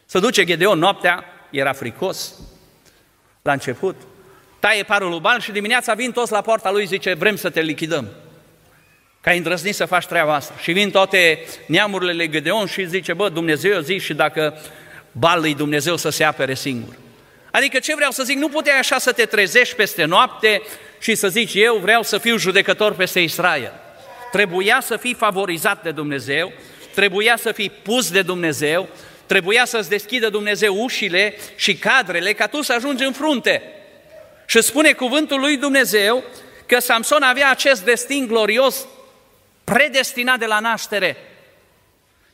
Să duce Gedeon noaptea, era fricos la început, taie parul lui Bal și dimineața vin toți la poarta lui, zice, vrem să te lichidăm. Că ai îndrăznit să faci treaba asta. Și vin toate neamurile lui Gedeon și zice, bă, Dumnezeu zi și dacă Bal îi Dumnezeu să se apere singur. Adică ce vreau să zic, nu puteai așa să te trezești peste noapte și să zici, eu vreau să fiu judecător peste Israel. Trebuia să fii favorizat de Dumnezeu, trebuia să fii pus de Dumnezeu, trebuia să-ți deschidă Dumnezeu ușile și cadrele ca tu să ajungi în frunte. Și spune cuvântul lui Dumnezeu că Samson avea acest destin glorios predestinat de la naștere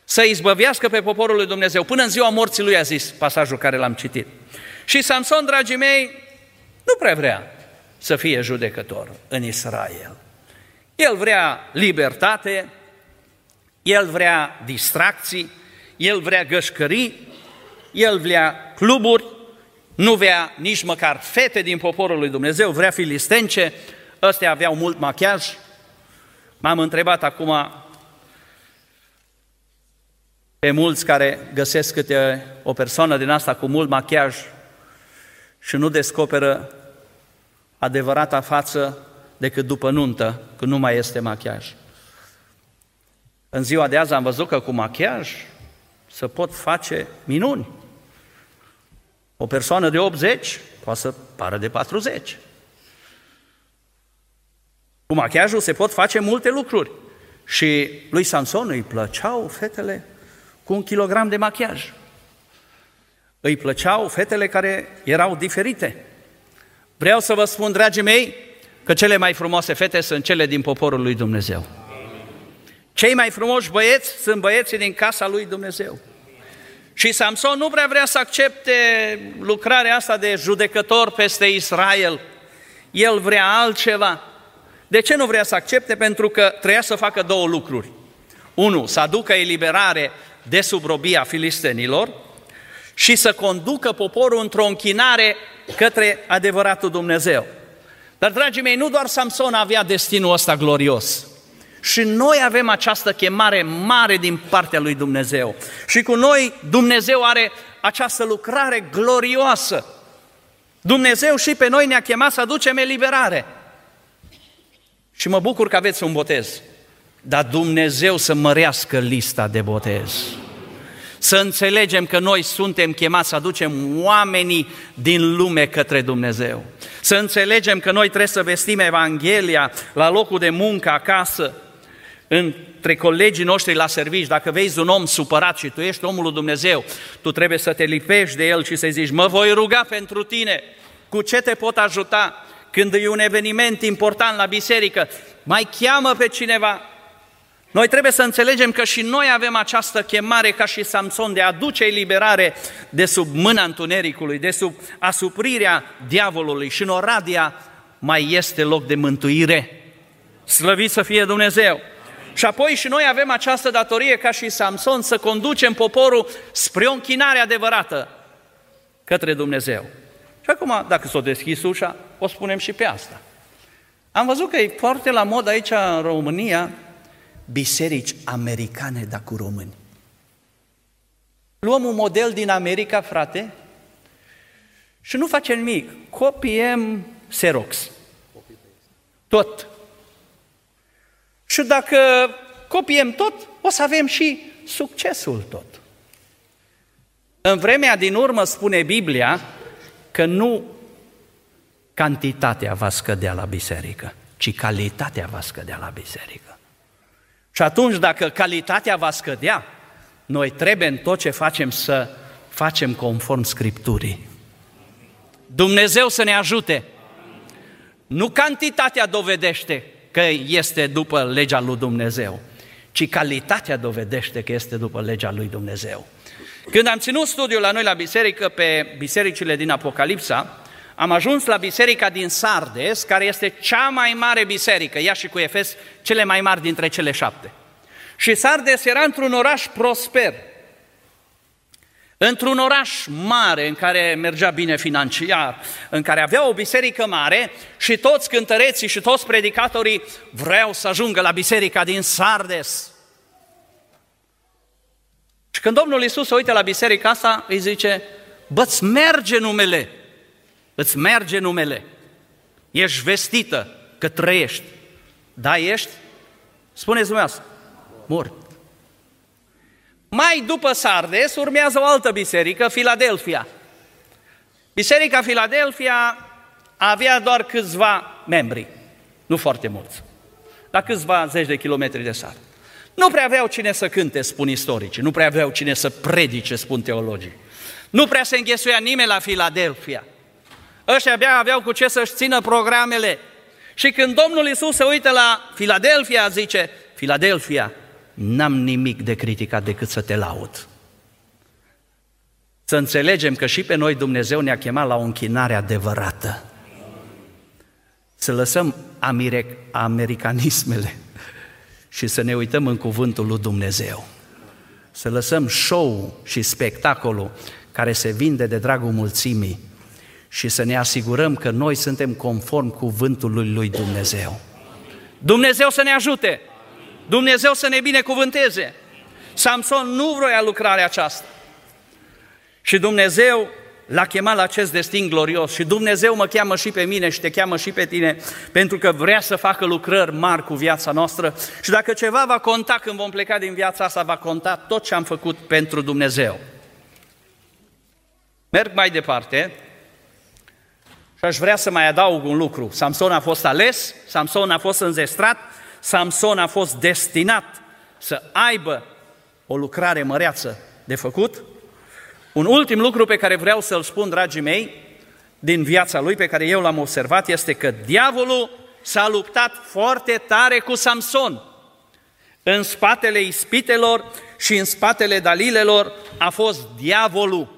să izbăvească pe poporul lui Dumnezeu. Până în ziua morții lui a zis pasajul care l-am citit. Și Samson, dragii mei, nu prea vrea să fie judecător în Israel. El vrea libertate, el vrea distracții, el vrea gășcării, el vrea cluburi, nu vrea nici măcar fete din poporul lui Dumnezeu, vrea filistence, ăstea aveau mult machiaj. M-am întrebat acum pe mulți care găsesc câte o persoană din asta cu mult machiaj și nu descoperă adevărata față decât după nuntă, când nu mai este machiaj. În ziua de azi am văzut că cu machiaj să pot face minuni. O persoană de 80 poate să pară de 40. Cu machiajul se pot face multe lucruri. Și lui Samson îi plăceau fetele cu un kilogram de machiaj. Îi plăceau fetele care erau diferite. Vreau să vă spun, dragii mei, că cele mai frumoase fete sunt cele din poporul lui Dumnezeu. Cei mai frumoși băieți sunt băieții din casa lui Dumnezeu. Și Samson nu prea vrea să accepte lucrarea asta de judecător peste Israel. El vrea altceva. De ce nu vrea să accepte? Pentru că treia să facă două lucruri. Unu, să aducă eliberare de sub robia filistenilor și să conducă poporul într-o închinare către adevăratul Dumnezeu. Dar, dragii mei, nu doar Samson avea destinul ăsta glorios. Și noi avem această chemare mare din partea lui Dumnezeu. Și cu noi Dumnezeu are această lucrare glorioasă. Dumnezeu și pe noi ne-a chemat să aducem eliberare. Și mă bucur că aveți un botez. Dar Dumnezeu să mărească lista de botez. Să înțelegem că noi suntem chemați să aducem oamenii din lume către Dumnezeu. Să înțelegem că noi trebuie să vestim Evanghelia la locul de muncă, acasă, între colegii noștri la servici, dacă vezi un om supărat și tu ești omul lui Dumnezeu, tu trebuie să te lipești de el și să-i zici, mă voi ruga pentru tine, cu ce te pot ajuta? Când e un eveniment important la biserică, mai cheamă pe cineva. Noi trebuie să înțelegem că și noi avem această chemare ca și Samson de a aduce eliberare de sub mâna întunericului, de sub asuprirea diavolului și în Oradia mai este loc de mântuire. Slăvit să fie Dumnezeu! Și apoi și noi avem această datorie ca și Samson să conducem poporul spre o închinare adevărată către Dumnezeu. Și acum, dacă s-o deschis ușa, o spunem și pe asta. Am văzut că e foarte la mod aici în România biserici americane, dar cu români. Luăm un model din America, frate, și nu facem nimic. Copiem Xerox. Tot. Și dacă copiem tot, o să avem și succesul tot. În vremea din urmă spune Biblia că nu cantitatea va scădea la biserică, ci calitatea va scădea la biserică. Și atunci, dacă calitatea va scădea, noi trebuie în tot ce facem să facem conform Scripturii. Dumnezeu să ne ajute. Nu cantitatea dovedește că este după legea lui Dumnezeu, ci calitatea dovedește că este după legea lui Dumnezeu. Când am ținut studiul la noi la biserică pe bisericile din Apocalipsa, am ajuns la biserica din Sardes, care este cea mai mare biserică, ea și cu Efes, cele mai mari dintre cele șapte. Și Sardes era într-un oraș prosper, într-un oraș mare în care mergea bine financiar, în care avea o biserică mare și toți cântăreții și toți predicatorii vreau să ajungă la biserica din Sardes. Și când Domnul Iisus se uită la biserica asta, îi zice, bă, îți merge numele, îți merge numele, ești vestită că trăiești, da, ești? Spuneți dumneavoastră, mort. Mai după Sardes urmează o altă biserică, Filadelfia. Biserica Filadelfia avea doar câțiva membri, nu foarte mulți, la câțiva zeci de kilometri de sat. Nu prea aveau cine să cânte, spun istoricii, nu prea aveau cine să predice, spun teologii. Nu prea se înghesuia nimeni la Filadelfia. Ăștia abia aveau cu ce să-și țină programele. Și când Domnul Isus se uită la Filadelfia, zice, Filadelfia, n-am nimic de criticat decât să te laud. Să înțelegem că și pe noi Dumnezeu ne-a chemat la o închinare adevărată. Să lăsăm americanismele și să ne uităm în cuvântul lui Dumnezeu. Să lăsăm show și spectacolul care se vinde de dragul mulțimii și să ne asigurăm că noi suntem conform cuvântului lui Dumnezeu. Dumnezeu să ne ajute! Dumnezeu să ne binecuvânteze! Samson nu vroia lucrarea aceasta. Și Dumnezeu l-a chemat la acest destin glorios și Dumnezeu mă cheamă și pe mine și te cheamă și pe tine pentru că vrea să facă lucrări mari cu viața noastră și dacă ceva va conta când vom pleca din viața asta, va conta tot ce am făcut pentru Dumnezeu. Merg mai departe și aș vrea să mai adaug un lucru. Samson a fost ales, Samson a fost înzestrat, Samson a fost destinat să aibă o lucrare măreață de făcut un ultim lucru pe care vreau să-l spun, dragii mei, din viața lui, pe care eu l-am observat, este că diavolul s-a luptat foarte tare cu Samson în spatele ispitelor și în spatele Dalilelor a fost diavolul.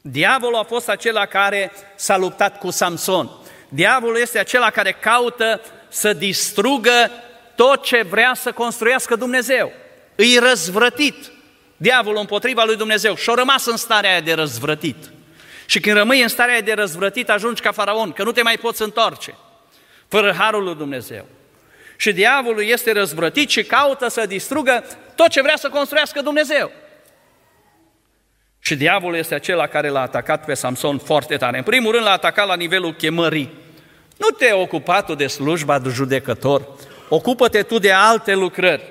Diavolul a fost acela care s-a luptat cu Samson. Diavolul este acela care caută să distrugă tot ce vrea să construiască Dumnezeu. Îi răzvrătit diavolul împotriva lui Dumnezeu și-a rămas în starea aia de răzvrătit. Și când rămâi în starea aia de răzvrătit, ajungi ca faraon, că nu te mai poți întoarce, fără harul lui Dumnezeu. Și diavolul este răzvrătit și caută să distrugă tot ce vrea să construiască Dumnezeu. Și diavolul este acela care l-a atacat pe Samson foarte tare. În primul rând l-a atacat la nivelul chemării. Nu te ocupa tu de slujba de judecător, ocupă-te tu de alte lucrări.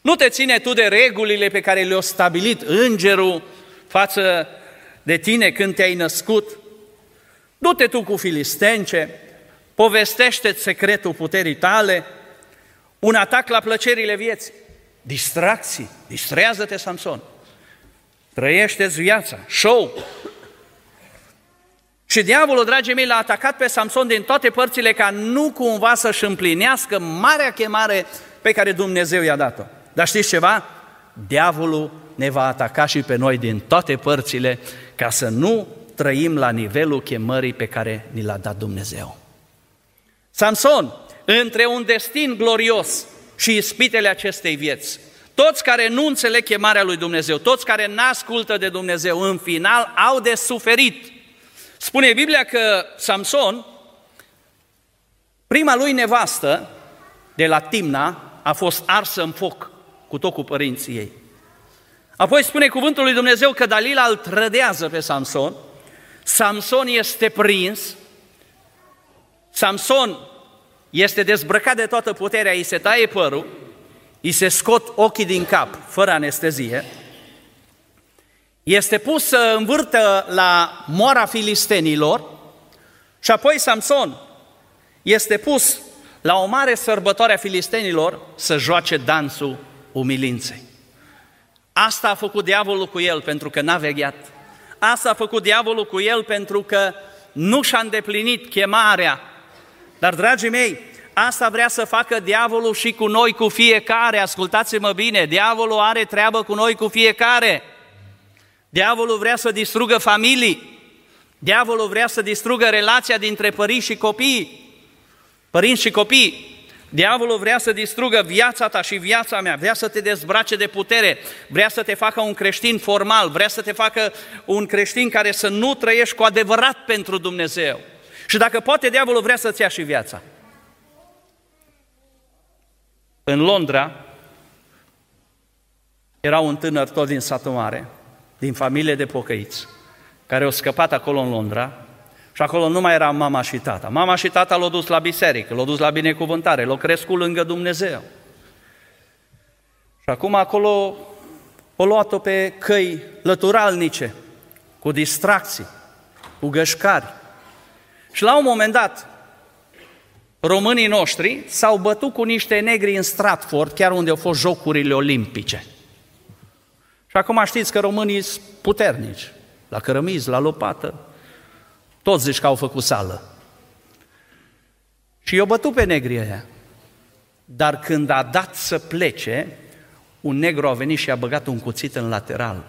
Nu te ține tu de regulile pe care le-a stabilit îngerul față de tine când te-ai născut. Du-te tu cu filistence, povestește secretul puterii tale, un atac la plăcerile vieții, distracții, distrează-te, Samson, trăiește-ți viața, show. Și diavolul, dragii mei, l-a atacat pe Samson din toate părțile ca nu cumva să-și împlinească marea chemare pe care Dumnezeu i-a dat-o. Dar știți ceva? Diavolul ne va ataca și pe noi din toate părțile ca să nu trăim la nivelul chemării pe care ni l-a dat Dumnezeu. Samson, între un destin glorios și ispitele acestei vieți, toți care nu înțeleg chemarea lui Dumnezeu, toți care n-ascultă de Dumnezeu, în final au de suferit. Spune Biblia că Samson, prima lui nevastă de la Timna, a fost arsă în foc cu tot cu părinții ei. Apoi spune cuvântul lui Dumnezeu că Dalila îl trădează pe Samson, Samson este prins, Samson este dezbrăcat de toată puterea, îi se taie părul, îi se scot ochii din cap, fără anestezie, este pus să învârtă la moara filistenilor și apoi Samson este pus la o mare sărbătoare a filistenilor să joace dansul umilinței. Asta a făcut diavolul cu el pentru că n-a vegheat. Asta a făcut diavolul cu el pentru că nu și-a îndeplinit chemarea. Dar, dragii mei, asta vrea să facă diavolul și cu noi, cu fiecare. Ascultați-mă bine, diavolul are treabă cu noi, cu fiecare. Diavolul vrea să distrugă familii. Diavolul vrea să distrugă relația dintre părinți și copii. Părinți și copii. Diavolul vrea să distrugă viața ta și viața mea, vrea să te dezbrace de putere, vrea să te facă un creștin formal, vrea să te facă un creștin care să nu trăiești cu adevărat pentru Dumnezeu. Și dacă poate, diavolul vrea să-ți ia și viața. În Londra era un tânăr tot din satul mare, din familie de pocăiți, care au scăpat acolo în Londra și acolo nu mai era mama și tata. Mama și tata l-au dus la biserică, l-au dus la binecuvântare, l-au crescut lângă Dumnezeu. Și acum acolo o luat-o pe căi lăturalnice, cu distracții, cu gășcari. Și la un moment dat, românii noștri s-au bătut cu niște negri în Stratford, chiar unde au fost jocurile olimpice. Și acum știți că românii sunt puternici, la cărămizi, la lopată, toți zici că au făcut sală. Și i-au bătut pe negrii aia. Dar când a dat să plece, un negru a venit și a băgat un cuțit în lateral.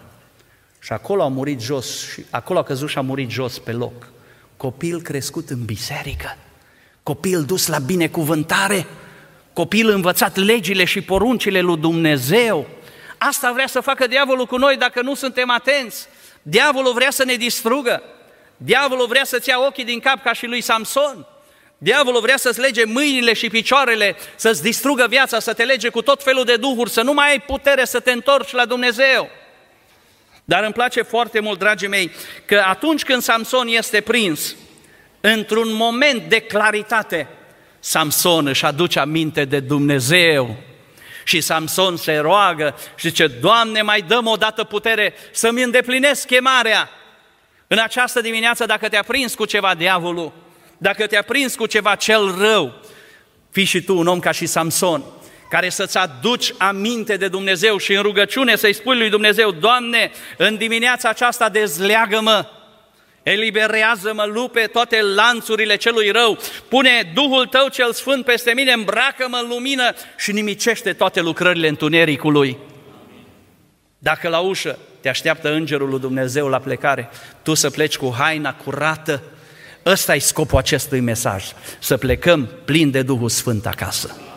Și acolo a murit jos, și acolo a căzut și a murit jos pe loc. Copil crescut în biserică, copil dus la binecuvântare, copil învățat legile și poruncile lui Dumnezeu. Asta vrea să facă diavolul cu noi dacă nu suntem atenți. Diavolul vrea să ne distrugă. Diavolul vrea să-ți ia ochii din cap ca și lui Samson. Diavolul vrea să-ți lege mâinile și picioarele, să-ți distrugă viața, să te lege cu tot felul de duhuri, să nu mai ai putere să te întorci la Dumnezeu. Dar îmi place foarte mult, dragii mei, că atunci când Samson este prins, într-un moment de claritate, Samson își aduce aminte de Dumnezeu. Și Samson se roagă și zice, Doamne, mai dăm o dată putere să-mi îndeplinesc chemarea. În această dimineață, dacă te-a prins cu ceva diavolul, dacă te-a prins cu ceva cel rău, fii și tu un om ca și Samson, care să-ți aduci aminte de Dumnezeu și în rugăciune să-i spui lui Dumnezeu, Doamne, în dimineața aceasta dezleagă-mă, eliberează-mă, lupe toate lanțurile celui rău, pune Duhul Tău cel Sfânt peste mine, îmbracă-mă în lumină și nimicește toate lucrările întunericului. Dacă la ușă te așteaptă îngerul lui Dumnezeu la plecare, tu să pleci cu haina curată, ăsta e scopul acestui mesaj, să plecăm plin de Duhul Sfânt acasă.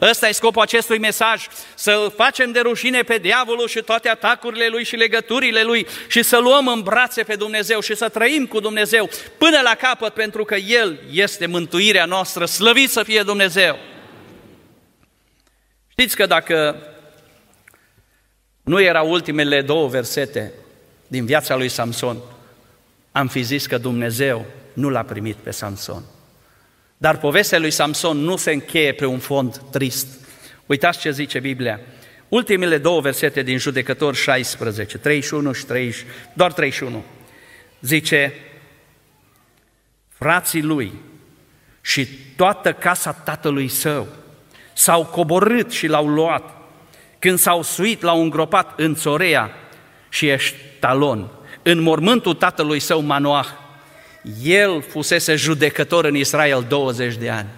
Ăsta e scopul acestui mesaj, să facem de rușine pe diavolul și toate atacurile lui și legăturile lui și să luăm în brațe pe Dumnezeu și să trăim cu Dumnezeu până la capăt, pentru că El este mântuirea noastră, slăvit să fie Dumnezeu. Știți că dacă nu erau ultimele două versete din viața lui Samson, am fi zis că Dumnezeu nu l-a primit pe Samson. Dar povestea lui Samson nu se încheie pe un fond trist. Uitați ce zice Biblia. Ultimele două versete din Judecător 16, 31 și 30, doar 31. Zice, frații lui și toată casa tatălui său s-au coborât și l-au luat. Când s-au suit, l-au îngropat în Țorea și Eștalon, în mormântul tatălui său Manoah. El fusese judecător în Israel 20 de ani.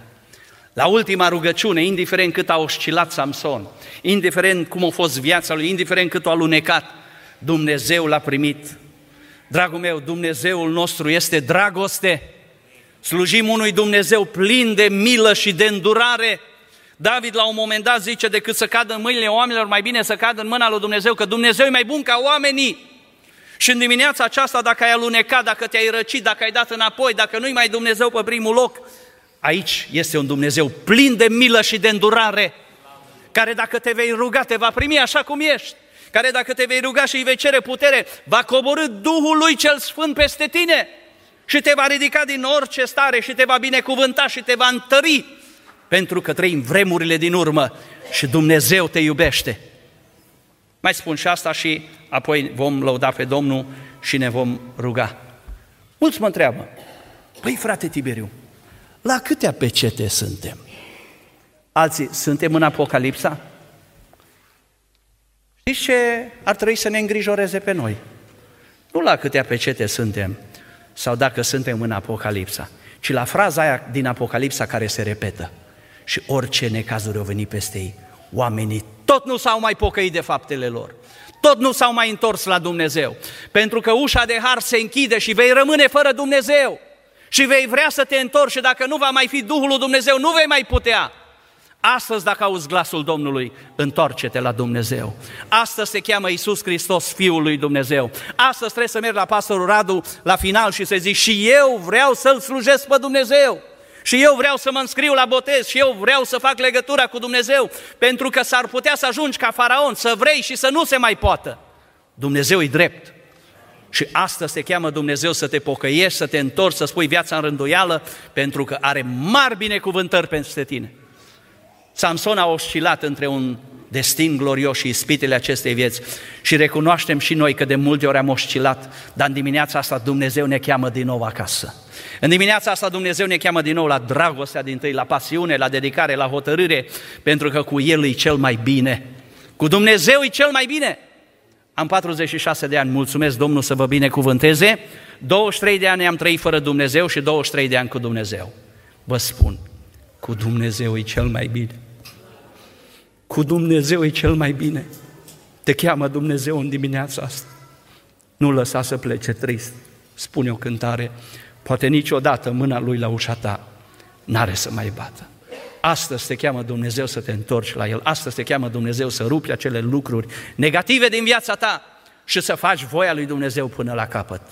La ultima rugăciune, indiferent cât a oscilat Samson, indiferent cum a fost viața lui, indiferent cât a alunecat, Dumnezeu l-a primit. Dragul meu, Dumnezeul nostru este dragoste. Slujim unui Dumnezeu plin de milă și de îndurare. David la un moment dat zice, decât să cadă în mâinile oamenilor, mai bine să cadă în mâna lui Dumnezeu, că Dumnezeu e mai bun ca oamenii. Și în dimineața aceasta, dacă ai alunecat, dacă te-ai răcit, dacă ai dat înapoi, dacă nu-i mai Dumnezeu pe primul loc, aici este un Dumnezeu plin de milă și de îndurare, care dacă te vei ruga, te va primi așa cum ești, care dacă te vei ruga și îi vei cere putere, va coborâ Duhul lui cel Sfânt peste tine și te va ridica din orice stare și te va binecuvânta și te va întări, pentru că trăim vremurile din urmă și Dumnezeu te iubește. Mai spun și asta și apoi vom lăuda pe Domnul și ne vom ruga. Mulți mă întreabă, păi frate Tiberiu, la câtea pecete suntem? Alții, suntem în Apocalipsa? Știți ce ar trebui să ne îngrijoreze pe noi? Nu la câtea pecete suntem, sau dacă suntem în Apocalipsa, ci la fraza aia din Apocalipsa care se repetă. Și orice necazuri au venit peste ei, oamenii tot nu s-au mai pocăit de faptele lor. Tot nu s-au mai întors la Dumnezeu. Pentru că ușa de har se închide și vei rămâne fără Dumnezeu. Și vei vrea să te întorci și dacă nu va mai fi Duhul lui Dumnezeu, nu vei mai putea. Astăzi, dacă auzi glasul Domnului, întoarce-te la Dumnezeu. Astăzi se cheamă Iisus Hristos, Fiul lui Dumnezeu. Astăzi trebuie să mergi la pastorul Radu la final și să zici și eu vreau să-L slujesc pe Dumnezeu. Și eu vreau să mă înscriu la botez și eu vreau să fac legătura cu Dumnezeu, pentru că s-ar putea să ajungi ca faraon, să vrei și să nu se mai poată. Dumnezeu e drept. Și asta se cheamă Dumnezeu să te pocăiești, să te întorci, să spui viața în rânduială, pentru că are mari binecuvântări pentru tine. Samson a oscilat între un destin glorios și ispitele acestei vieți și recunoaștem și noi că de multe ori am oscilat, dar în dimineața asta Dumnezeu ne cheamă din nou acasă. În dimineața asta Dumnezeu ne cheamă din nou la dragostea din tâi, la pasiune, la dedicare, la hotărâre, pentru că cu El e cel mai bine. Cu Dumnezeu e cel mai bine. Am 46 de ani, mulțumesc Domnul să vă binecuvânteze. 23 de ani am trăit fără Dumnezeu și 23 de ani cu Dumnezeu. Vă spun, cu Dumnezeu e cel mai bine. Cu Dumnezeu e cel mai bine. Te cheamă Dumnezeu în dimineața asta. Nu lăsa să plece trist. Spune o cântare. Poate niciodată mâna lui la ușa ta n-are să mai bată. Astăzi te cheamă Dumnezeu să te întorci la El. Astăzi te cheamă Dumnezeu să rupi acele lucruri negative din viața ta și să faci voia lui Dumnezeu până la capăt.